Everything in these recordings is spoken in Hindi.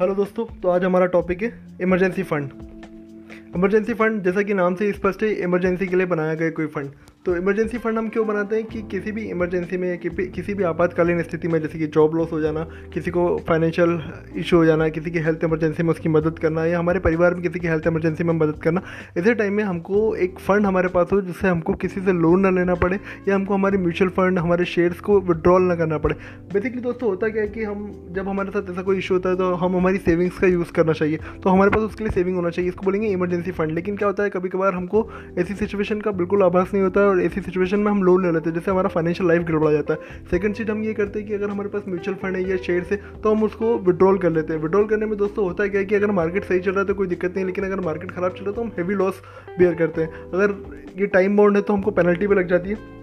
हेलो दोस्तों तो आज हमारा टॉपिक है इमरजेंसी फंड इमरजेंसी फंड जैसा कि नाम से स्पष्ट है इमरजेंसी के लिए बनाया गया कोई फंड तो इमरजेंसी फंड हम क्यों बनाते हैं कि किसी भी इमरजेंसी में कि, किसी भी आपातकालीन स्थिति में जैसे कि जॉब लॉस हो जाना किसी को फाइनेंशियल इशू हो जाना किसी की हेल्थ इमरजेंसी में उसकी मदद करना या हमारे परिवार में किसी की हेल्थ इमरजेंसी में मदद करना ऐसे टाइम में हमको एक फ़ंड हमारे पास हो जिससे हमको किसी से लोन ना लेना पड़े या हमको हमारे म्यूचुअल फंड हमारे शेयर्स को विड्रॉल ना करना पड़े। बेसिकली दोस्तों होता क्या है कि हम जब हमारे साथ ऐसा कोई इशू होता है तो हम हमारी सेविंग्स का यूज़ करना चाहिए। तो हमारे पास उसके लिए सेविंग होना चाहिए इसको बोलेंगे इमरजेंसी फंड लेकिन क्या होता है कभी कभार हमको ऐसी सिचुएशन का बिल्कुल आभास नहीं होता और ऐसी सिचुएशन में हम लोन ले लेते हैं जैसे हमारा फाइनेंशियल लाइफ गड़बड़ा जाता है। सेकंड चीज़ हम ये करते हैं कि अगर हमारे पास म्यूचुअल फंड है या शेयर है तो हम उसको विड्रॉल कर लेते हैं। विड्रॉल करने में दोस्तों होता है क्या कि अगर मार्केट सही चल रहा है तो कोई दिक्कत नहीं, लेकिन अगर मार्केट खराब चल रहा है तो हम हैवी लॉस बेयर करते हैं। अगर ये टाइम बाउंड है तो हमको पेनल्टी भी लग जाती है।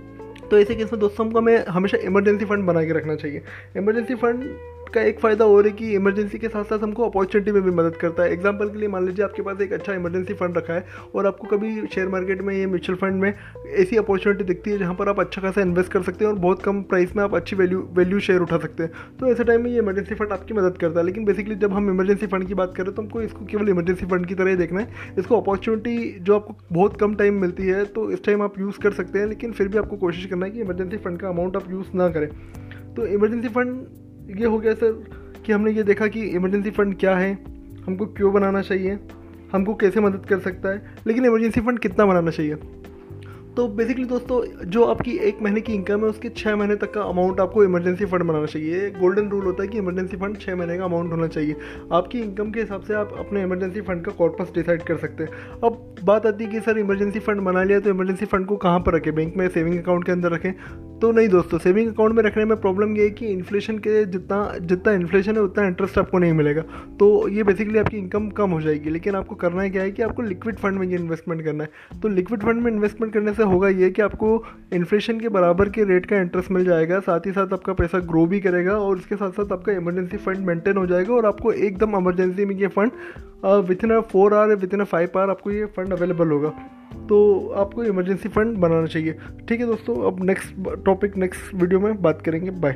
तो ऐसे केस में दोस्तों हमको हमें हमेशा इमरजेंसी फंड बना के रखना चाहिए। इमरजेंसी फंड का एक फ़ायदा और है कि इमरजेंसी के साथ साथ हमको अपॉर्चुनिटी में भी मदद करता है। एग्ज़ाम्पल के लिए मान लीजिए आपके पास एक अच्छा इमरजेंसी फंड रखा है और आपको कभी शेयर मार्केट में या म्यूचुअल फंड में ऐसी अपॉर्चुनिटी दिखती है जहाँ पर आप अच्छा खासा इन्वेस्ट कर सकते हैं और बहुत कम प्राइस में आप अच्छी वैल्यू वैल्यू शेयर उठा सकते हैं। तो ऐसे टाइम में ये इमरजेंसी फंड आपकी मदद करता है। लेकिन बेसिकली जब हम इमरजेंसी फंड की बात करें तो हमको इसको केवल इमरजेंसी फंड की तरह ही देखना है। इसको अपॉर्चुनिटी जो आपको बहुत कम टाइम मिलती है तो इस टाइम आप यूज़ कर सकते हैं। लेकिन फिर भी आपको कोशिश करना है कि इमरजेंसी फंड का अमाउंट आप यूज़ ना करें। तो इमरजेंसी फंड ये हो गया सर कि हमने ये देखा कि इमरजेंसी फ़ंड क्या है, हमको क्यों बनाना चाहिए, हमको कैसे मदद कर सकता है, लेकिन इमरजेंसी फ़ंड कितना बनाना चाहिए? तो बेसिकली दोस्तों, जो आपकी एक महीने की इनकम है, उसके छः महीने तक का अमाउंट आपको इमरजेंसी फंड बनाना चाहिए। गोल्डन रूल होता है कि इमरजेंसी फंड छः महीने का अमाउंट होना चाहिए। आपकी इनकम के हिसाब से आप अपने इमरजेंसी फंड का कॉर्पस डिसाइड कर सकते हैं। अब बात आती है कि सर इमरजेंसी फंड बना लिया तो इमरजेंसी फंड को कहाँ पर रखें? बैंक में सेविंग अकाउंट के अंदर रखें। तो नहीं दोस्तों सेविंग अकाउंट में रखने में प्रॉब्लम ये है कि इन्फ्लेशन के जितना जितना इन्फ्लेशन है, उतना इंटरेस्ट आपको नहीं मिलेगा। तो ये बेसिकली आपकी इनकम कम हो जाएगी। लेकिन आपको करना है क्या है कि आपको लिक्विड फंड में ये इन्वेस्टमेंट करना है। तो लिक्विड फंड में इन्वेस्टमेंट करने से होगा ये कि आपको इन्फ्लेशन के बराबर के रेट का इंटरेस्ट मिल जाएगा। साथ ही साथ आपका पैसा ग्रो भी करेगा और इसके साथ साथ आपका इमरजेंसी फंड मेंटेन हो जाएगा और आपको एकदम इमरजेंसी में ये fund with in a four hour with in a five hour आपको ये फंड अवेलेबल होगा। तो आपको इमरजेंसी फ़ंड बनाना चाहिए। ठीक है दोस्तों, अब नेक्स्ट टॉपिक नेक्स्ट वीडियो में बात करेंगे। बाय